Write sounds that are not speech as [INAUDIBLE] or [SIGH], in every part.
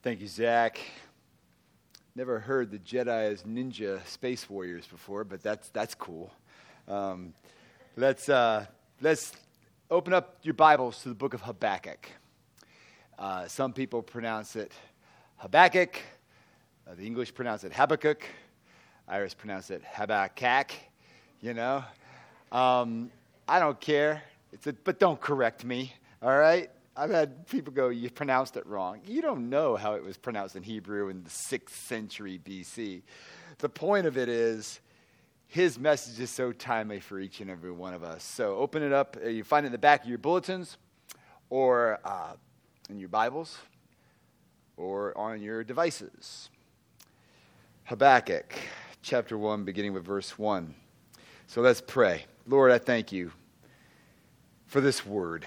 Thank you, Zach. Never heard the Jedi as ninja space warriors before, but that's, that's cool. Um, let's, uh, let's open up your Bibles to the book of Habakkuk. Uh, some people pronounce it Habakkuk. Uh, the English pronounce it Habakkuk. Irish pronounce it Habakkuk. You know, um, I don't care. A, but don't correct me. All right. I've had people go, You pronounced it wrong. You don't know how it was pronounced in Hebrew in the 6th century BC. The point of it is, his message is so timely for each and every one of us. So open it up. You find it in the back of your bulletins or uh, in your Bibles or on your devices. Habakkuk chapter 1, beginning with verse 1. So let's pray. Lord, I thank you for this word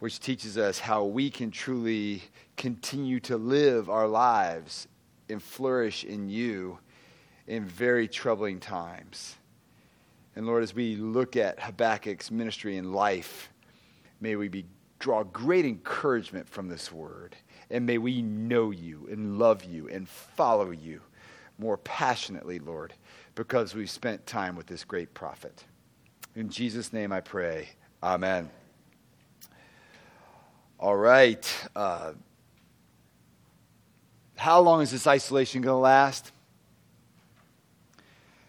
which teaches us how we can truly continue to live our lives and flourish in you in very troubling times. And Lord, as we look at Habakkuk's ministry and life, may we be, draw great encouragement from this word. And may we know you and love you and follow you more passionately, Lord, because we've spent time with this great prophet. In Jesus' name I pray. Amen. All right. Uh, how long is this isolation going to last?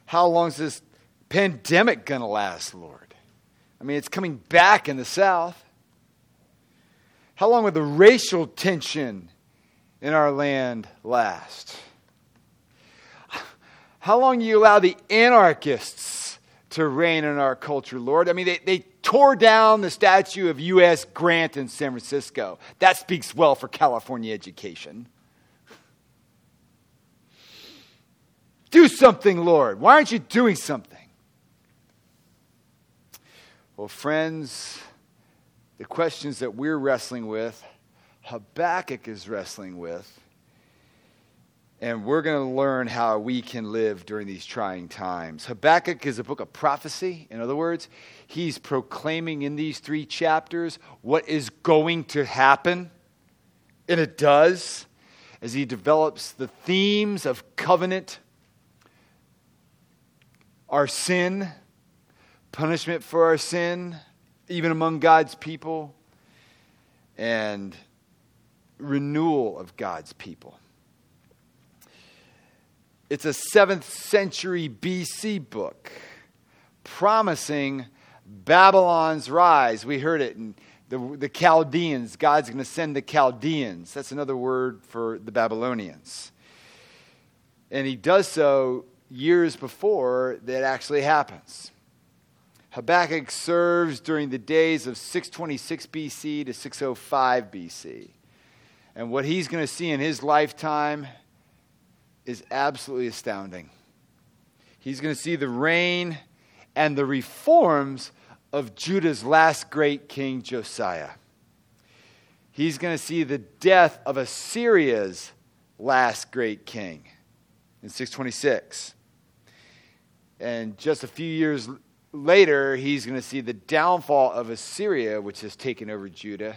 How long is this pandemic going to last, Lord? I mean, it's coming back in the South. How long will the racial tension in our land last? How long you allow the anarchists to reign in our culture, Lord? I mean, they, they tore down the statue of U.S. Grant in San Francisco. That speaks well for California education. Do something, Lord. Why aren't you doing something? Well, friends, the questions that we're wrestling with, Habakkuk is wrestling with, and we're going to learn how we can live during these trying times. Habakkuk is a book of prophecy. In other words, he's proclaiming in these three chapters what is going to happen, and it does, as he develops the themes of covenant, our sin, punishment for our sin, even among God's people, and renewal of God's people. It's a 7th century BC book promising Babylon's rise. We heard it in the, the Chaldeans. God's going to send the Chaldeans. That's another word for the Babylonians. And he does so years before that actually happens. Habakkuk serves during the days of 626 BC to 605 BC. And what he's going to see in his lifetime is absolutely astounding. He's going to see the reign and the reforms of Judah's last great king, Josiah. He's going to see the death of Assyria's last great king in 626. And just a few years later, he's going to see the downfall of Assyria, which has taken over Judah.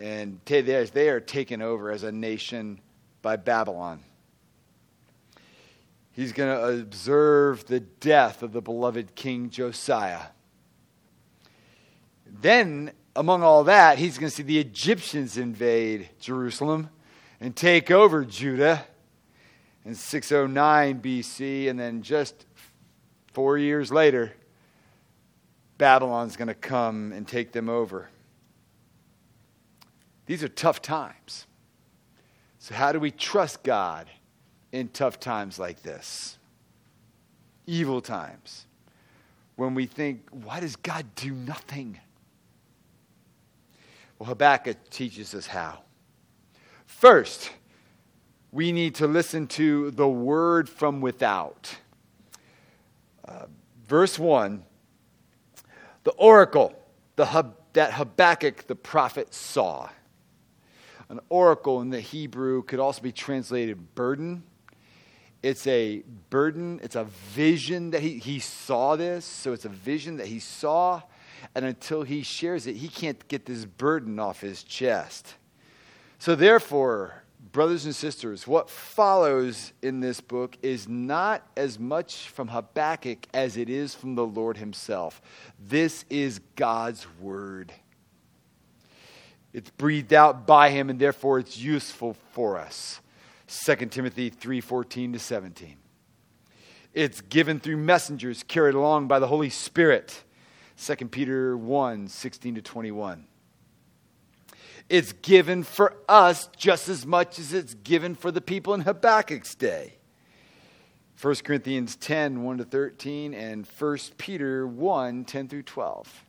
And they are taken over as a nation by Babylon. He's going to observe the death of the beloved King Josiah. Then, among all that, he's going to see the Egyptians invade Jerusalem and take over Judah in 609 BC. And then, just four years later, Babylon's going to come and take them over. These are tough times. So, how do we trust God in tough times like this? Evil times. When we think, why does God do nothing? Well, Habakkuk teaches us how. First, we need to listen to the word from without. Uh, verse 1 the oracle the, that Habakkuk the prophet saw. An oracle in the Hebrew could also be translated burden. It's a burden, it's a vision that he, he saw this, so it's a vision that he saw, and until he shares it, he can't get this burden off his chest. So, therefore, brothers and sisters, what follows in this book is not as much from Habakkuk as it is from the Lord Himself. This is God's Word. It's breathed out by Him, and therefore it's useful for us. 2 Timothy 3:14 to 17. It's given through messengers carried along by the Holy Spirit. 2 Peter 1 16 to 21. It's given for us just as much as it's given for the people in Habakkuk's day. 1 Corinthians 10 1 to 13 and 1 Peter 1 10 through 12.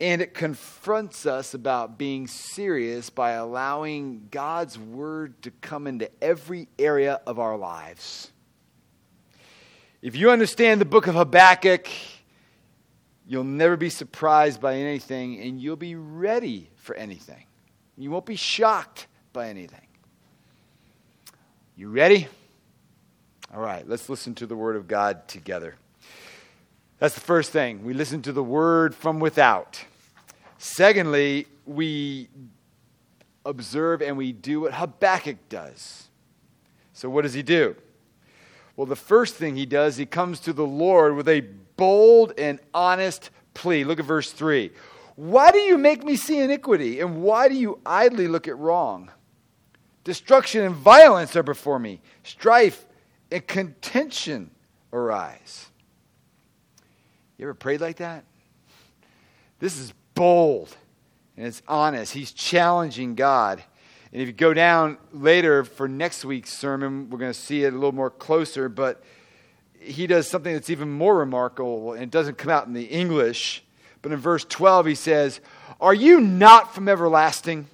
And it confronts us about being serious by allowing God's word to come into every area of our lives. If you understand the book of Habakkuk, you'll never be surprised by anything and you'll be ready for anything. You won't be shocked by anything. You ready? All right, let's listen to the word of God together. That's the first thing. We listen to the word from without. Secondly, we observe and we do what Habakkuk does. So, what does he do? Well, the first thing he does, he comes to the Lord with a bold and honest plea. Look at verse 3. Why do you make me see iniquity, and why do you idly look at wrong? Destruction and violence are before me, strife and contention arise. You ever prayed like that? This is bold and it's honest. He's challenging God. And if you go down later for next week's sermon, we're going to see it a little more closer, but he does something that's even more remarkable, and it doesn't come out in the English. But in verse 12, he says, Are you not from everlasting?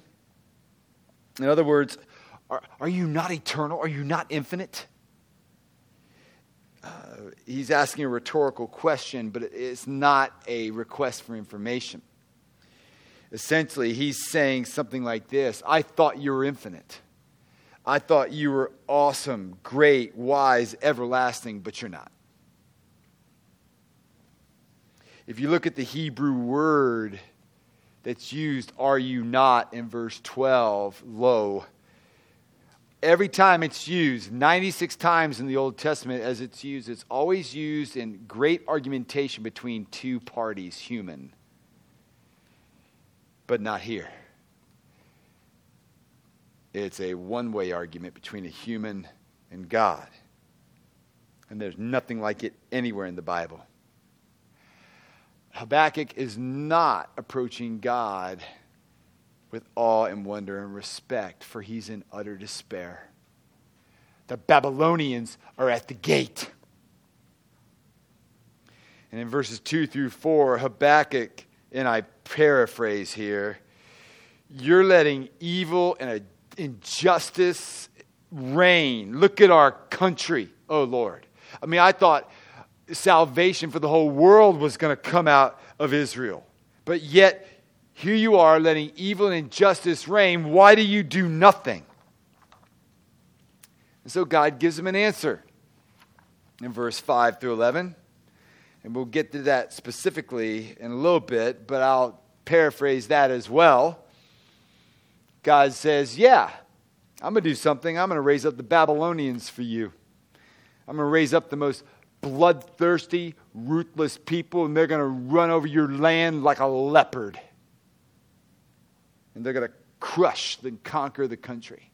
In other words, are, are you not eternal? Are you not infinite? Uh, he's asking a rhetorical question, but it's not a request for information. Essentially, he's saying something like this I thought you were infinite. I thought you were awesome, great, wise, everlasting, but you're not. If you look at the Hebrew word that's used, are you not, in verse 12, lo, every time it's used, 96 times in the Old Testament as it's used, it's always used in great argumentation between two parties, human but not here. It's a one way argument between a human and God. And there's nothing like it anywhere in the Bible. Habakkuk is not approaching God with awe and wonder and respect, for he's in utter despair. The Babylonians are at the gate. And in verses 2 through 4, Habakkuk and I paraphrase here, you're letting evil and injustice reign. Look at our country, oh Lord. I mean, I thought salvation for the whole world was going to come out of Israel. But yet, here you are letting evil and injustice reign. Why do you do nothing? And so God gives him an answer in verse 5 through 11. And we'll get to that specifically in a little bit, but I'll paraphrase that as well. God says, Yeah, I'm going to do something. I'm going to raise up the Babylonians for you. I'm going to raise up the most bloodthirsty, ruthless people, and they're going to run over your land like a leopard. And they're going to crush and conquer the country.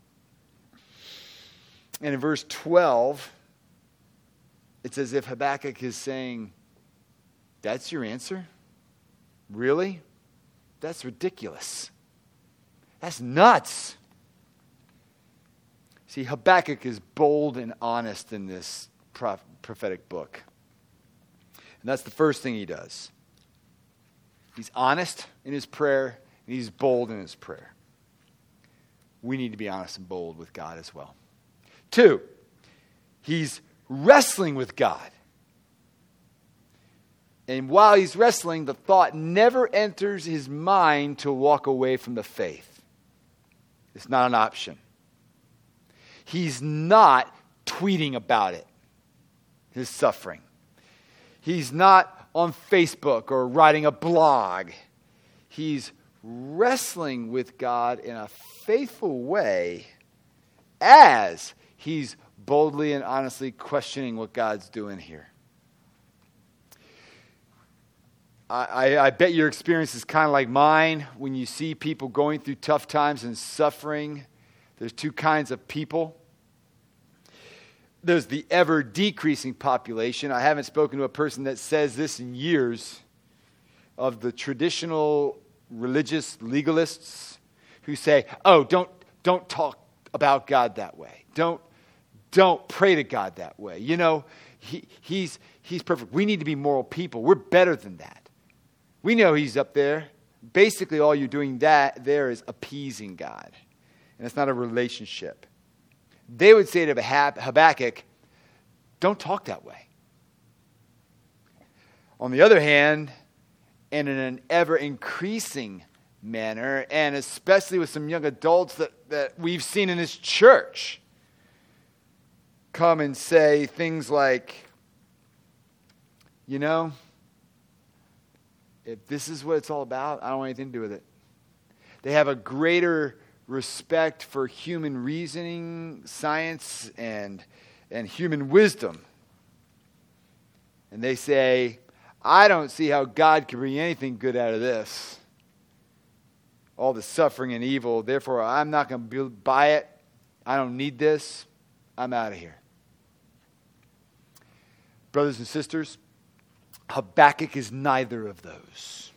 And in verse 12, it's as if Habakkuk is saying, that's your answer? Really? That's ridiculous. That's nuts. See, Habakkuk is bold and honest in this prophetic book. And that's the first thing he does. He's honest in his prayer, and he's bold in his prayer. We need to be honest and bold with God as well. Two, he's wrestling with God. And while he's wrestling, the thought never enters his mind to walk away from the faith. It's not an option. He's not tweeting about it, his suffering. He's not on Facebook or writing a blog. He's wrestling with God in a faithful way as he's boldly and honestly questioning what God's doing here. I, I, bet your experience is kind of like mine when you see people going through tough times and suffering. There's two kinds of people. There's the ever decreasing population. I haven't spoken to a person that says this in years of the traditional religious legalists who say, oh, don't, don't talk about God that way. Don't, don't pray to God that way. You know, he, he's, he's perfect. We need to be moral people. We're better than that. We know he's up there. Basically, all you're doing that there is appeasing God. And it's not a relationship. They would say to Habakkuk, don't talk that way. On the other hand, and in an ever increasing manner, and especially with some young adults that, that we've seen in this church come and say things like, you know, if this is what it's all about, I don't want anything to do with it. They have a greater respect for human reasoning, science, and, and human wisdom. And they say, I don't see how God can bring anything good out of this. All the suffering and evil. Therefore, I'm not going to buy it. I don't need this. I'm out of here. Brothers and sisters, Habakkuk is neither of those.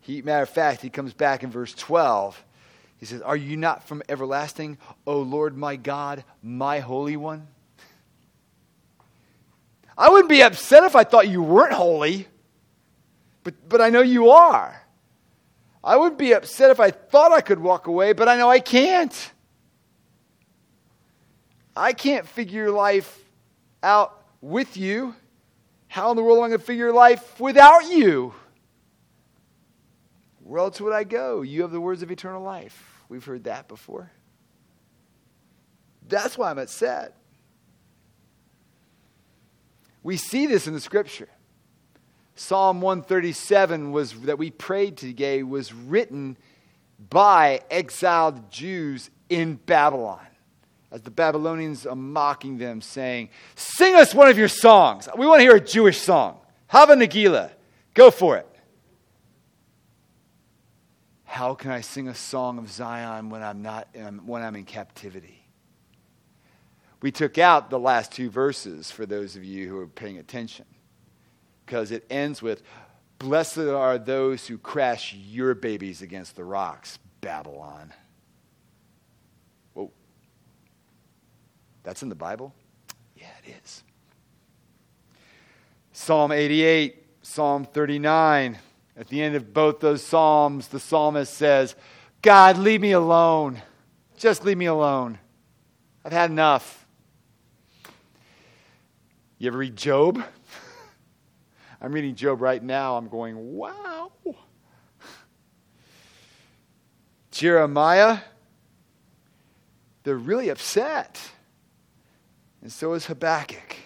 He, matter of fact, he comes back in verse 12. He says, Are you not from everlasting, O Lord my God, my Holy One? I wouldn't be upset if I thought you weren't holy, but, but I know you are. I wouldn't be upset if I thought I could walk away, but I know I can't. I can't figure life out with you. How in the world am I going to figure life without you? Where else would I go? You have the words of eternal life. We've heard that before. That's why I'm upset. We see this in the scripture. Psalm 137 was that we prayed today was written by exiled Jews in Babylon as the Babylonians are mocking them, saying, Sing us one of your songs. We want to hear a Jewish song. Hava Nagila. Go for it. How can I sing a song of Zion when I'm, not, um, when I'm in captivity? We took out the last two verses for those of you who are paying attention because it ends with, Blessed are those who crash your babies against the rocks, Babylon. That's in the Bible? Yeah, it is. Psalm 88, Psalm 39. At the end of both those Psalms, the psalmist says, God, leave me alone. Just leave me alone. I've had enough. You ever read Job? [LAUGHS] I'm reading Job right now. I'm going, wow. Jeremiah, they're really upset and so is Habakkuk.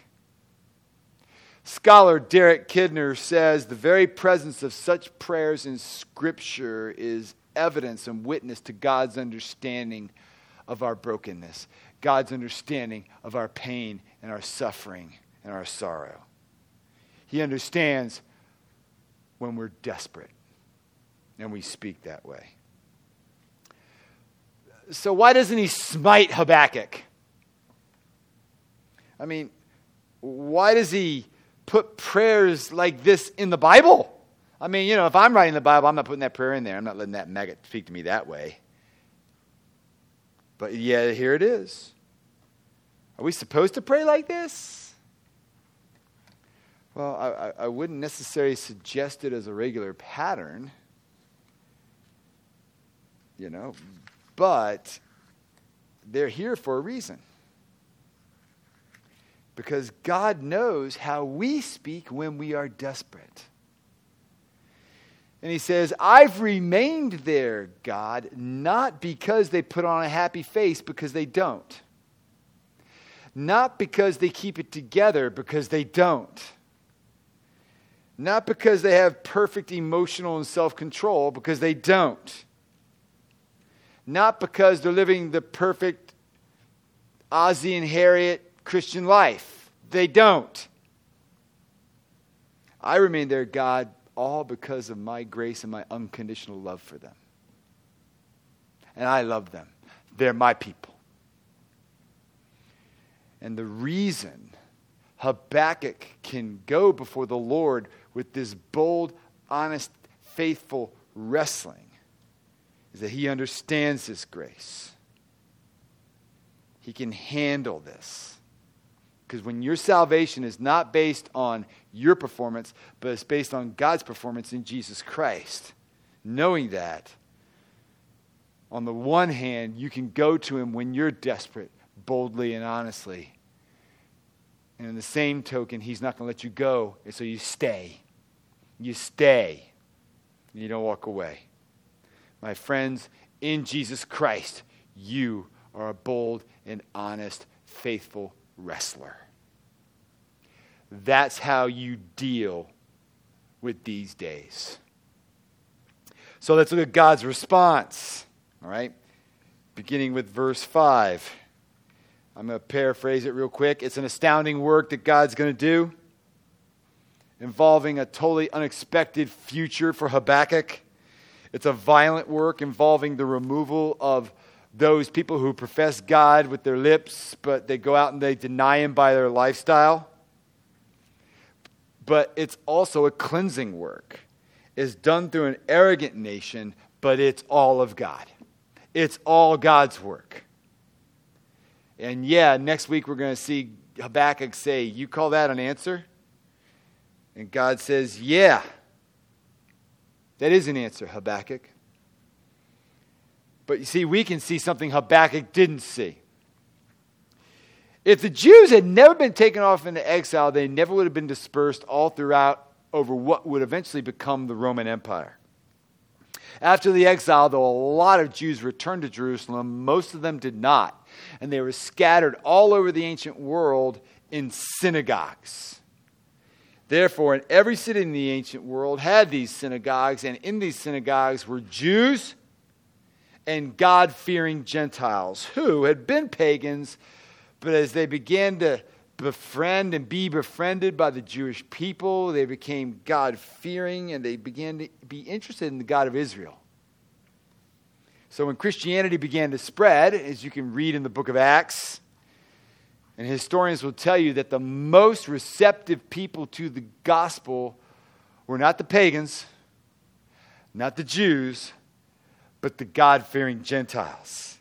Scholar Derek Kidner says the very presence of such prayers in Scripture is evidence and witness to God's understanding of our brokenness, God's understanding of our pain and our suffering and our sorrow. He understands when we're desperate, and we speak that way. So, why doesn't he smite Habakkuk? I mean, why does he put prayers like this in the Bible? I mean, you know, if I'm writing the Bible, I'm not putting that prayer in there. I'm not letting that maggot speak to me that way. But yeah, here it is. Are we supposed to pray like this? Well, I, I wouldn't necessarily suggest it as a regular pattern, you know, but they're here for a reason. Because God knows how we speak when we are desperate. And he says, I've remained their, God, not because they put on a happy face, because they don't. Not because they keep it together, because they don't. Not because they have perfect emotional and self control, because they don't. Not because they're living the perfect Ozzie and Harriet Christian life. They don't. I remain their God all because of my grace and my unconditional love for them. And I love them. They're my people. And the reason Habakkuk can go before the Lord with this bold, honest, faithful wrestling is that he understands this grace. He can handle this. Because when your salvation is not based on your performance, but it's based on God's performance in Jesus Christ, knowing that, on the one hand, you can go to Him when you're desperate, boldly and honestly. And in the same token, He's not going to let you go, and so you stay. You stay. You don't walk away. My friends, in Jesus Christ, you are a bold and honest, faithful wrestler. That's how you deal with these days. So let's look at God's response. All right? Beginning with verse 5. I'm going to paraphrase it real quick. It's an astounding work that God's going to do involving a totally unexpected future for Habakkuk. It's a violent work involving the removal of those people who profess God with their lips, but they go out and they deny Him by their lifestyle. But it's also a cleansing work. It's done through an arrogant nation, but it's all of God. It's all God's work. And yeah, next week we're going to see Habakkuk say, You call that an answer? And God says, Yeah. That is an answer, Habakkuk. But you see, we can see something Habakkuk didn't see. If the Jews had never been taken off into exile, they never would have been dispersed all throughout over what would eventually become the Roman Empire. After the exile, though a lot of Jews returned to Jerusalem, most of them did not. And they were scattered all over the ancient world in synagogues. Therefore, in every city in the ancient world had these synagogues, and in these synagogues were Jews and God fearing Gentiles who had been pagans, but as they began to befriend and be befriended by the Jewish people, they became God fearing and they began to be interested in the God of Israel. So when Christianity began to spread, as you can read in the book of Acts, and historians will tell you that the most receptive people to the gospel were not the pagans, not the Jews, but the God fearing Gentiles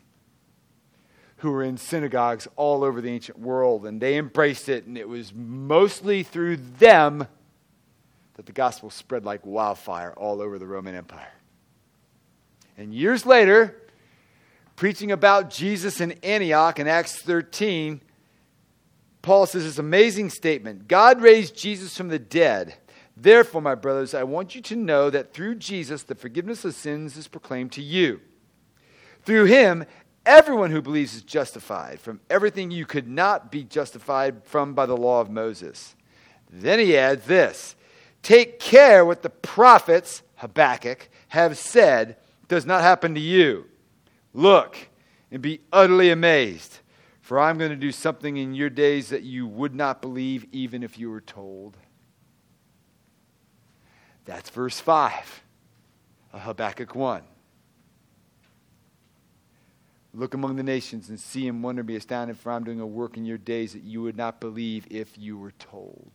who were in synagogues all over the ancient world. And they embraced it, and it was mostly through them that the gospel spread like wildfire all over the Roman Empire. And years later, preaching about Jesus in Antioch in Acts 13, Paul says this amazing statement God raised Jesus from the dead. Therefore, my brothers, I want you to know that through Jesus, the forgiveness of sins is proclaimed to you. Through him, everyone who believes is justified from everything you could not be justified from by the law of Moses. Then he adds this Take care what the prophets, Habakkuk, have said does not happen to you. Look and be utterly amazed for I'm going to do something in your days that you would not believe even if you were told. That's verse 5 of Habakkuk 1. Look among the nations and see and wonder, be astounded, for I'm doing a work in your days that you would not believe if you were told.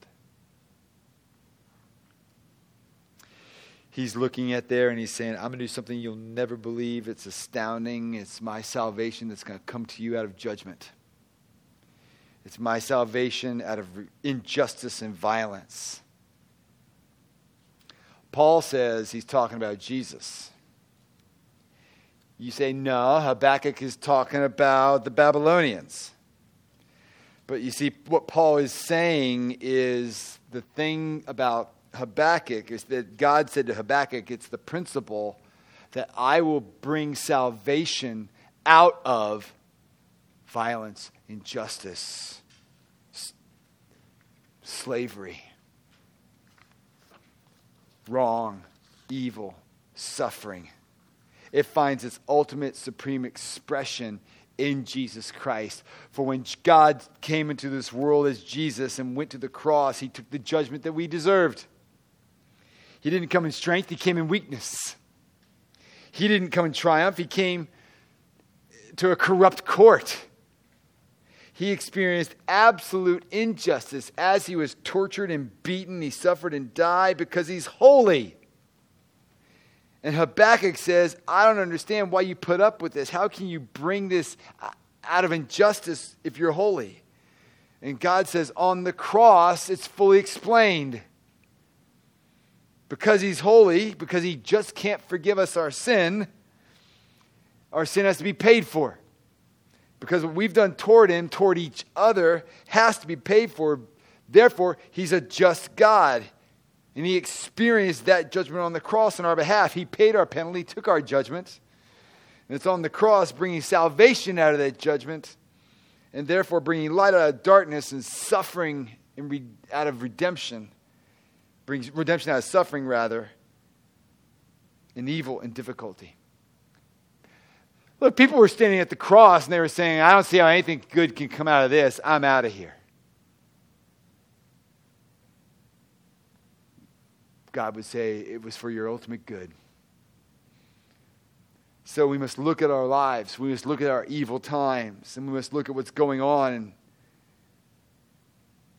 He's looking at there and he's saying, I'm going to do something you'll never believe. It's astounding. It's my salvation that's going to come to you out of judgment. It's my salvation out of injustice and violence. Paul says he's talking about Jesus. You say, no, Habakkuk is talking about the Babylonians. But you see, what Paul is saying is the thing about Habakkuk is that God said to Habakkuk, it's the principle that I will bring salvation out of violence, injustice, slavery. Wrong, evil, suffering. It finds its ultimate supreme expression in Jesus Christ. For when God came into this world as Jesus and went to the cross, he took the judgment that we deserved. He didn't come in strength, he came in weakness. He didn't come in triumph, he came to a corrupt court. He experienced absolute injustice as he was tortured and beaten. He suffered and died because he's holy. And Habakkuk says, I don't understand why you put up with this. How can you bring this out of injustice if you're holy? And God says, on the cross, it's fully explained. Because he's holy, because he just can't forgive us our sin, our sin has to be paid for. Because what we've done toward him, toward each other, has to be paid for. Therefore, he's a just God. And he experienced that judgment on the cross on our behalf. He paid our penalty, took our judgment. And it's on the cross bringing salvation out of that judgment, and therefore bringing light out of darkness and suffering re- out of redemption. Brings redemption out of suffering, rather, and evil and difficulty. Look, people were standing at the cross and they were saying, I don't see how anything good can come out of this. I'm out of here. God would say, It was for your ultimate good. So we must look at our lives. We must look at our evil times. And we must look at what's going on. And,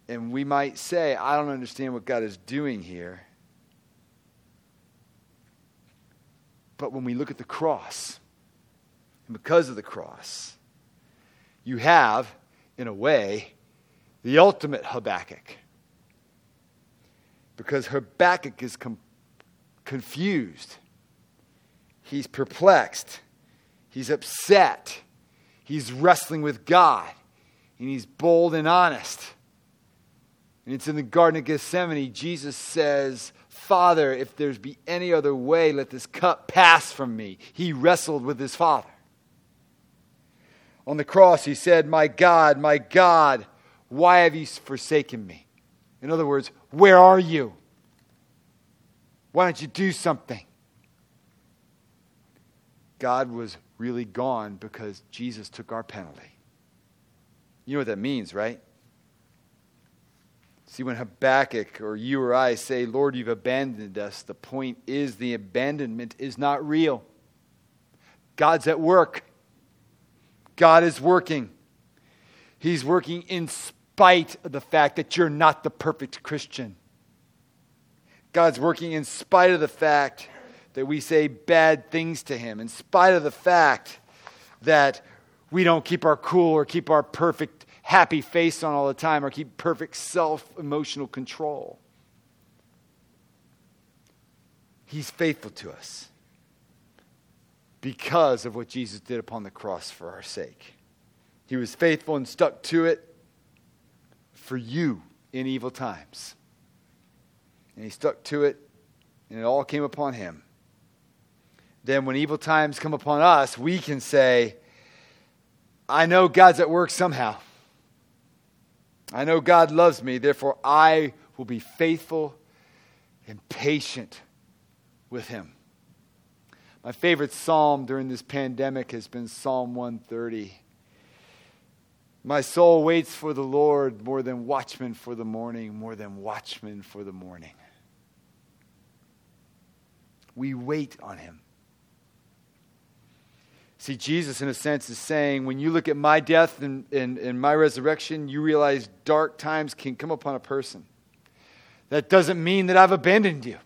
and we might say, I don't understand what God is doing here. But when we look at the cross, and because of the cross, you have, in a way, the ultimate Habakkuk. Because Habakkuk is com- confused, he's perplexed, he's upset, he's wrestling with God, and he's bold and honest. And it's in the Garden of Gethsemane, Jesus says, Father, if there's be any other way, let this cup pass from me. He wrestled with his Father. On the cross, he said, My God, my God, why have you forsaken me? In other words, where are you? Why don't you do something? God was really gone because Jesus took our penalty. You know what that means, right? See, when Habakkuk or you or I say, Lord, you've abandoned us, the point is the abandonment is not real. God's at work. God is working. He's working in spite of the fact that you're not the perfect Christian. God's working in spite of the fact that we say bad things to Him, in spite of the fact that we don't keep our cool or keep our perfect happy face on all the time or keep perfect self emotional control. He's faithful to us because of what Jesus did upon the cross for our sake. He was faithful and stuck to it for you in evil times. And he stuck to it, and it all came upon him. Then, when evil times come upon us, we can say, I know God's at work somehow. I know God loves me, therefore, I will be faithful and patient with him. My favorite psalm during this pandemic has been Psalm 130. My soul waits for the Lord more than watchmen for the morning, more than watchmen for the morning. We wait on him. See, Jesus, in a sense, is saying when you look at my death and, and, and my resurrection, you realize dark times can come upon a person. That doesn't mean that I've abandoned you.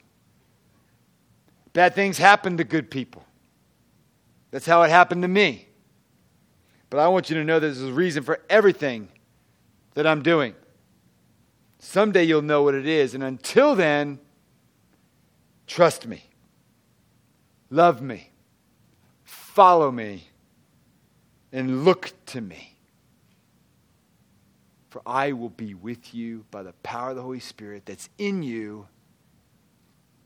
Bad things happen to good people. That's how it happened to me. But I want you to know there's a reason for everything that I'm doing. Someday you'll know what it is. And until then, trust me, love me, follow me, and look to me. For I will be with you by the power of the Holy Spirit that's in you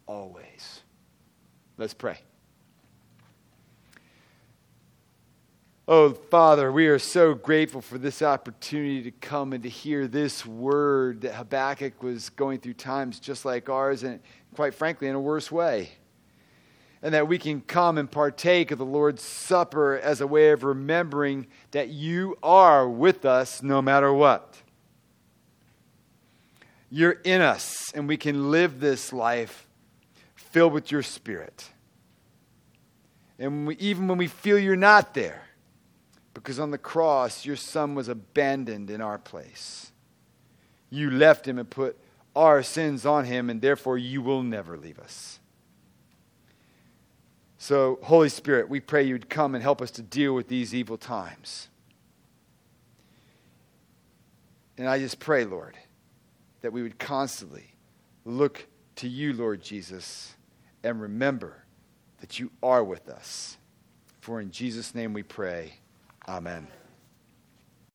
always. Let's pray. Oh, Father, we are so grateful for this opportunity to come and to hear this word that Habakkuk was going through times just like ours, and quite frankly, in a worse way. And that we can come and partake of the Lord's Supper as a way of remembering that you are with us no matter what. You're in us, and we can live this life filled with your Spirit. And we, even when we feel you're not there, because on the cross, your son was abandoned in our place. You left him and put our sins on him, and therefore you will never leave us. So, Holy Spirit, we pray you'd come and help us to deal with these evil times. And I just pray, Lord, that we would constantly look to you, Lord Jesus, and remember that you are with us. For in Jesus' name we pray. Amen.